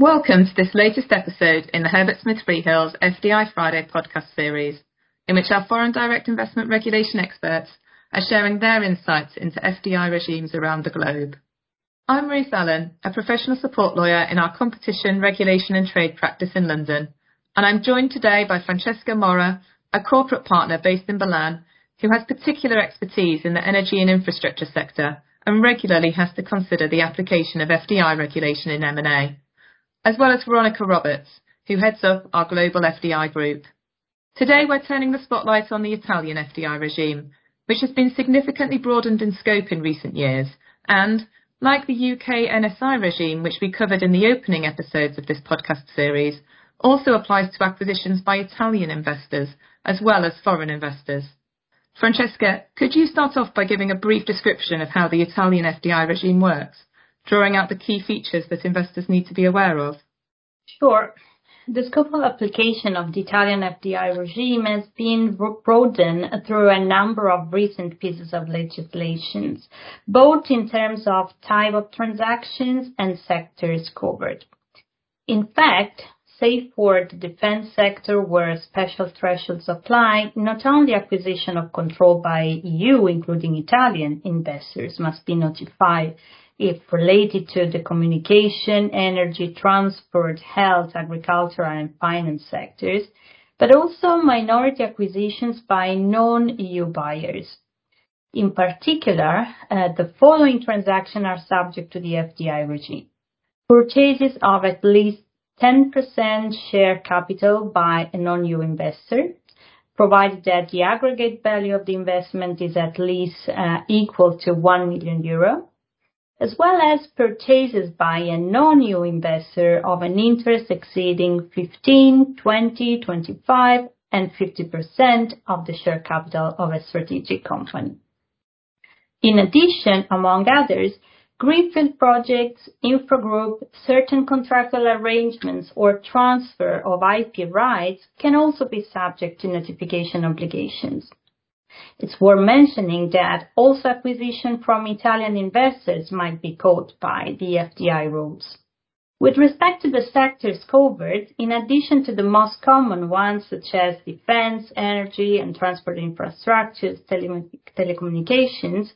Welcome to this latest episode in the Herbert Smith Freehills FDI Friday podcast series, in which our foreign direct investment regulation experts are sharing their insights into FDI regimes around the globe. I'm Ruth Allen, a professional support lawyer in our competition, regulation and trade practice in London, and I'm joined today by Francesca Morra, a corporate partner based in Milan, who has particular expertise in the energy and infrastructure sector and regularly has to consider the application of FDI regulation in M&A as well as Veronica Roberts, who heads up our global FDI group. Today, we're turning the spotlight on the Italian FDI regime, which has been significantly broadened in scope in recent years, and like the UK NSI regime, which we covered in the opening episodes of this podcast series, also applies to acquisitions by Italian investors as well as foreign investors. Francesca, could you start off by giving a brief description of how the Italian FDI regime works? Drawing out the key features that investors need to be aware of? Sure. The scope of application of the Italian FDI regime has been broadened through a number of recent pieces of legislation, both in terms of type of transactions and sectors covered. In fact, save for the defense sector where special thresholds apply, not only acquisition of control by EU, including Italian investors, must be notified if related to the communication, energy, transport, health, agriculture, and finance sectors, but also minority acquisitions by non-EU buyers. In particular, uh, the following transactions are subject to the FDI regime: purchases of at least 10% share capital by a non-EU investor, provided that the aggregate value of the investment is at least uh, equal to 1 million euro, as well as purchases by a non-EU investor of an interest exceeding 15%, 20%, 25%, and 50% of the share capital of a strategic company. In addition, among others, greenfield projects, intra group, certain contractual arrangements, or transfer of IP rights can also be subject to notification obligations. It's worth mentioning that also acquisition from Italian investors might be caught by the FDI rules. With respect to the sectors covered, in addition to the most common ones such as defense, energy, and transport infrastructures, telecommunications,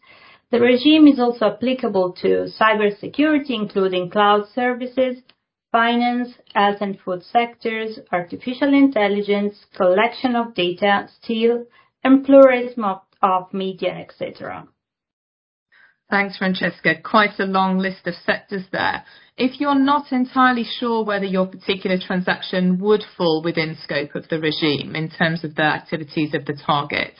the regime is also applicable to cybersecurity, including cloud services, finance, health and food sectors, artificial intelligence, collection of data, steel, and pluralism of media, etc. Thanks, Francesca. Quite a long list of sectors there. If you're not entirely sure whether your particular transaction would fall within scope of the regime in terms of the activities of the target,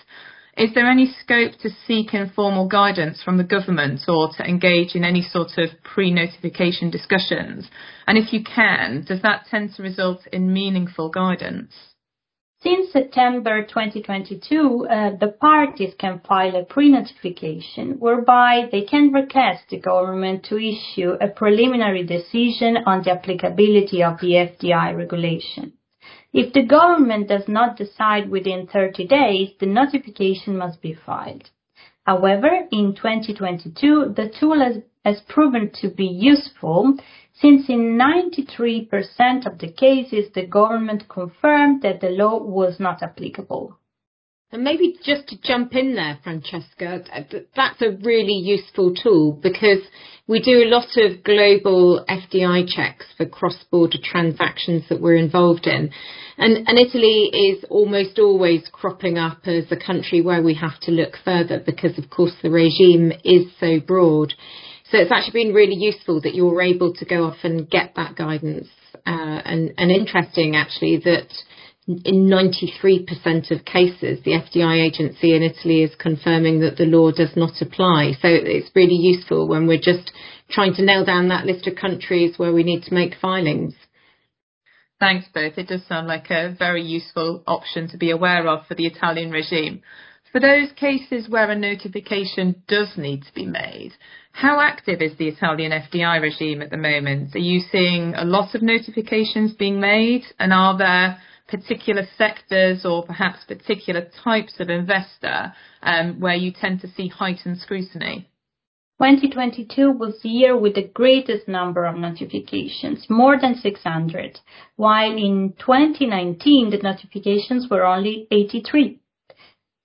is there any scope to seek informal guidance from the government or to engage in any sort of pre-notification discussions? And if you can, does that tend to result in meaningful guidance? Since September 2022, uh, the parties can file a pre-notification whereby they can request the government to issue a preliminary decision on the applicability of the FDI regulation. If the government does not decide within 30 days, the notification must be filed. However, in 2022, the tool has proven to be useful since in 93% of the cases, the government confirmed that the law was not applicable. And maybe just to jump in there, Francesca, that's a really useful tool because we do a lot of global FDI checks for cross-border transactions that we're involved in. And, and Italy is almost always cropping up as a country where we have to look further because, of course, the regime is so broad. So it's actually been really useful that you're able to go off and get that guidance. Uh, and, and interesting actually that in 93% of cases, the FDI agency in Italy is confirming that the law does not apply. So it's really useful when we're just trying to nail down that list of countries where we need to make filings. Thanks both. It does sound like a very useful option to be aware of for the Italian regime. For those cases where a notification does need to be made, how active is the Italian FDI regime at the moment? Are you seeing a lot of notifications being made? And are there particular sectors or perhaps particular types of investor um, where you tend to see heightened scrutiny? 2022 was the year with the greatest number of notifications, more than 600, while in 2019 the notifications were only 83.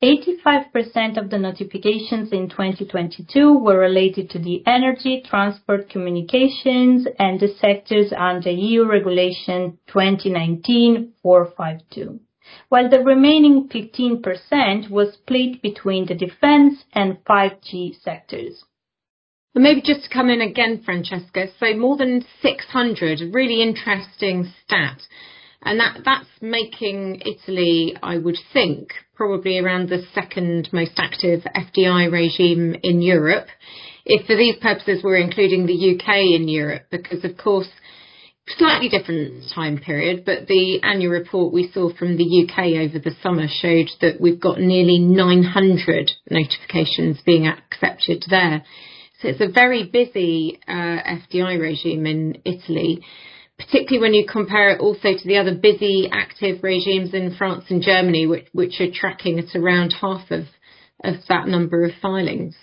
85% of the notifications in 2022 were related to the energy, transport, communications, and the sectors under EU Regulation 2019/452, while the remaining 15% was split between the defense and 5G sectors. Maybe just to come in again, Francesca. So more than 600, a really interesting stat. And that, that's making Italy, I would think, probably around the second most active FDI regime in Europe. If for these purposes we're including the UK in Europe, because of course, slightly different time period, but the annual report we saw from the UK over the summer showed that we've got nearly 900 notifications being accepted there. So it's a very busy uh, FDI regime in Italy, particularly when you compare it also to the other busy active regimes in France and Germany, which, which are tracking at around half of, of that number of filings.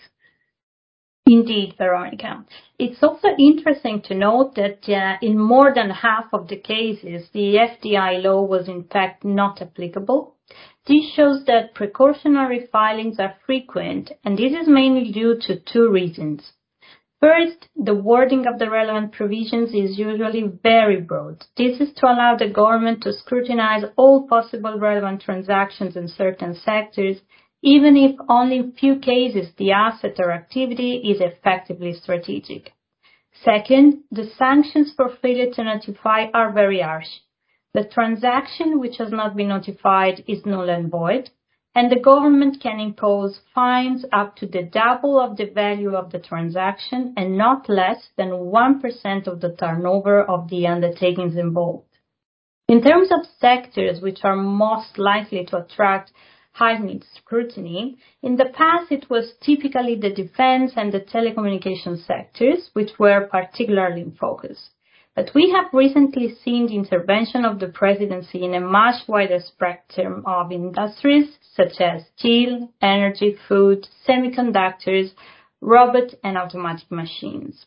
Indeed, Veronica. It's also interesting to note that uh, in more than half of the cases, the FDI law was in fact not applicable. This shows that precautionary filings are frequent, and this is mainly due to two reasons. First, the wording of the relevant provisions is usually very broad. This is to allow the government to scrutinize all possible relevant transactions in certain sectors even if only in few cases the asset or activity is effectively strategic. Second, the sanctions for failure to notify are very harsh. The transaction which has not been notified is null and void, and the government can impose fines up to the double of the value of the transaction and not less than 1% of the turnover of the undertakings involved. In terms of sectors which are most likely to attract heightened scrutiny. In the past, it was typically the defense and the telecommunications sectors which were particularly in focus. But we have recently seen the intervention of the presidency in a much wider spectrum of industries such as steel, energy, food, semiconductors, robot and automatic machines.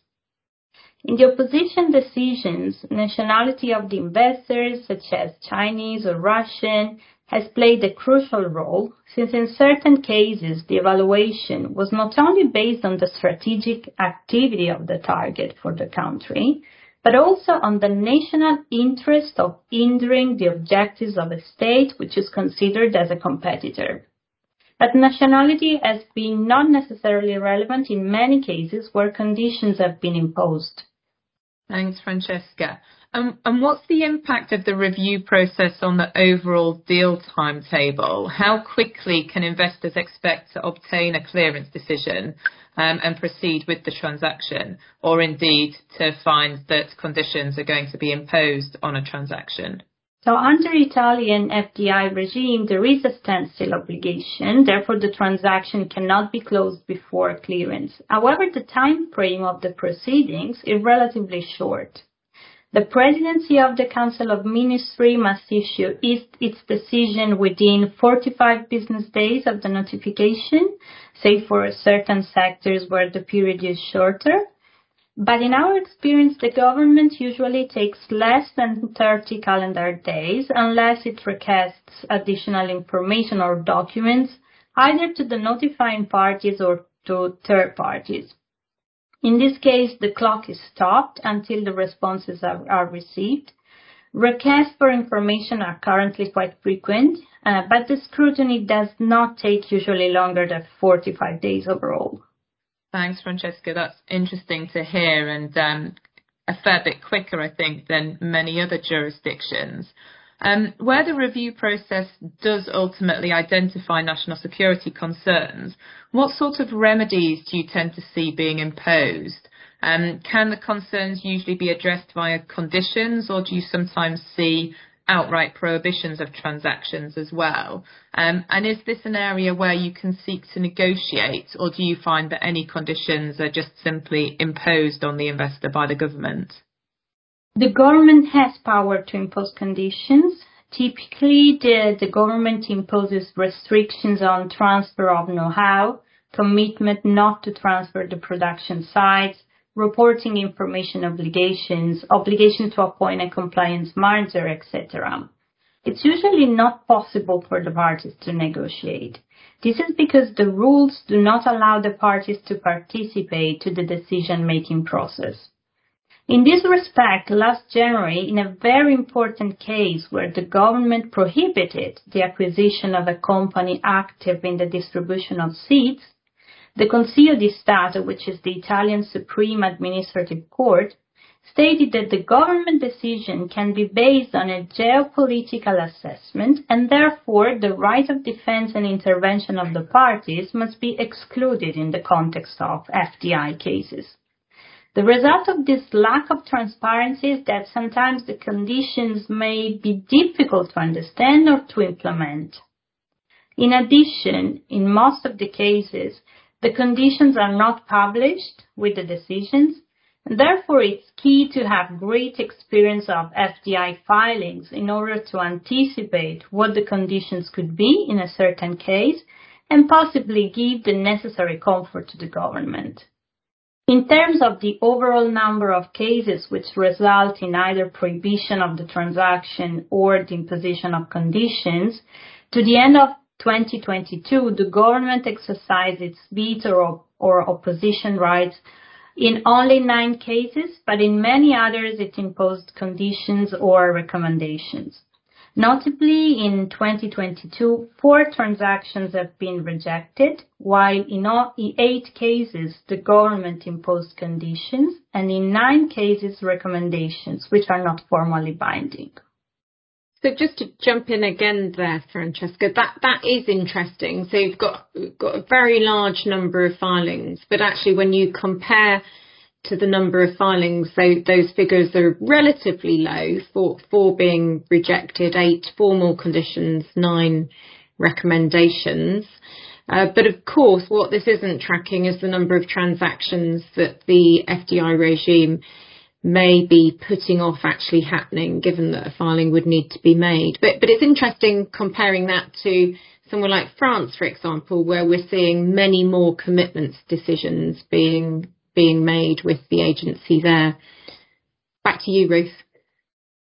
In the opposition decisions, nationality of the investors, such as Chinese or Russian, has played a crucial role since in certain cases the evaluation was not only based on the strategic activity of the target for the country, but also on the national interest of hindering the objectives of a state which is considered as a competitor. But nationality has been not necessarily relevant in many cases where conditions have been imposed. Thanks, Francesca. Um, and what's the impact of the review process on the overall deal timetable? How quickly can investors expect to obtain a clearance decision um, and proceed with the transaction, or indeed to find that conditions are going to be imposed on a transaction? So under Italian FDI regime, there is a standstill obligation. Therefore, the transaction cannot be closed before clearance. However, the time frame of the proceedings is relatively short. The Presidency of the Council of Ministry must issue its decision within 45 business days of the notification, say for certain sectors where the period is shorter. But in our experience, the government usually takes less than 30 calendar days unless it requests additional information or documents either to the notifying parties or to third parties. In this case, the clock is stopped until the responses are, are received. Requests for information are currently quite frequent, uh, but the scrutiny does not take usually longer than 45 days overall. Thanks, Francesca. That's interesting to hear and um, a fair bit quicker, I think, than many other jurisdictions. Um, where the review process does ultimately identify national security concerns, what sort of remedies do you tend to see being imposed? Um, can the concerns usually be addressed via conditions, or do you sometimes see outright prohibitions of transactions as well? Um, and is this an area where you can seek to negotiate, or do you find that any conditions are just simply imposed on the investor by the government? The government has power to impose conditions. Typically, the, the government imposes restrictions on transfer of know-how, commitment not to transfer the production sites, reporting information obligations, obligation to appoint a compliance manager, etc. It's usually not possible for the parties to negotiate. This is because the rules do not allow the parties to participate to the decision-making process. In this respect, last January, in a very important case where the government prohibited the acquisition of a company active in the distribution of seeds, the Consiglio di Stato, which is the Italian Supreme Administrative Court, stated that the government decision can be based on a geopolitical assessment and therefore the right of defense and intervention of the parties must be excluded in the context of FDI cases. The result of this lack of transparency is that sometimes the conditions may be difficult to understand or to implement. In addition, in most of the cases, the conditions are not published with the decisions, and therefore it's key to have great experience of FDI filings in order to anticipate what the conditions could be in a certain case and possibly give the necessary comfort to the government. In terms of the overall number of cases which result in either prohibition of the transaction or the imposition of conditions, to the end of 2022, the government exercised its veto or opposition rights in only nine cases, but in many others it imposed conditions or recommendations. Notably, in 2022, four transactions have been rejected, while in eight cases the government imposed conditions, and in nine cases recommendations, which are not formally binding. So just to jump in again there, Francesca, that, that is interesting. So you've got, got a very large number of filings, but actually when you compare to the number of filings, so those figures are relatively low, four, four being rejected, eight formal conditions, nine recommendations. Uh, but of course, what this isn't tracking is the number of transactions that the FDI regime may be putting off actually happening, given that a filing would need to be made. But, but it's interesting comparing that to somewhere like France, for example, where we're seeing many more commitments decisions being being made with the agency there. Back to you, Ruth.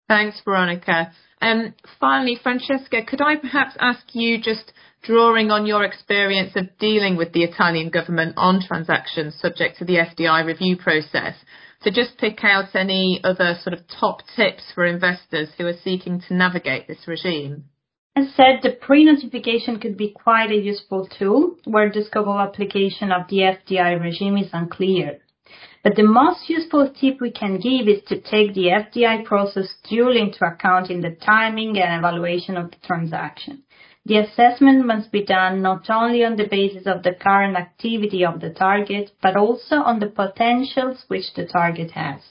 Thanks, Veronica. Um, finally, Francesca, could I perhaps ask you, just drawing on your experience of dealing with the Italian government on transactions subject to the FDI review process, to just pick out any other sort of top tips for investors who are seeking to navigate this regime? As said, the pre-notification could be quite a useful tool where the scope of application of the FDI regime is unclear. But the most useful tip we can give is to take the FDI process duly into account in the timing and evaluation of the transaction. The assessment must be done not only on the basis of the current activity of the target, but also on the potentials which the target has.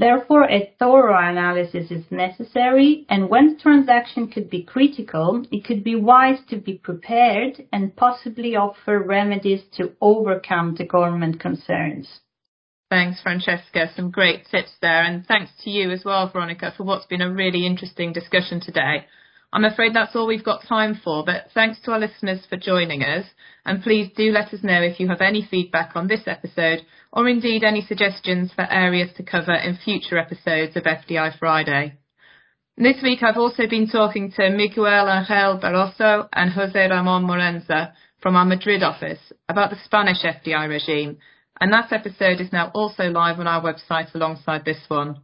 Therefore, a thorough analysis is necessary, and when the transaction could be critical, it could be wise to be prepared and possibly offer remedies to overcome the government concerns. Thanks, Francesca. Some great tips there, and thanks to you as well, Veronica, for what's been a really interesting discussion today. I'm afraid that's all we've got time for, but thanks to our listeners for joining us, and please do let us know if you have any feedback on this episode or indeed any suggestions for areas to cover in future episodes of FDI Friday. This week I've also been talking to Miguel Angel Barroso and Jose Ramon Morenza from our Madrid office about the Spanish FDI regime, and that episode is now also live on our website alongside this one.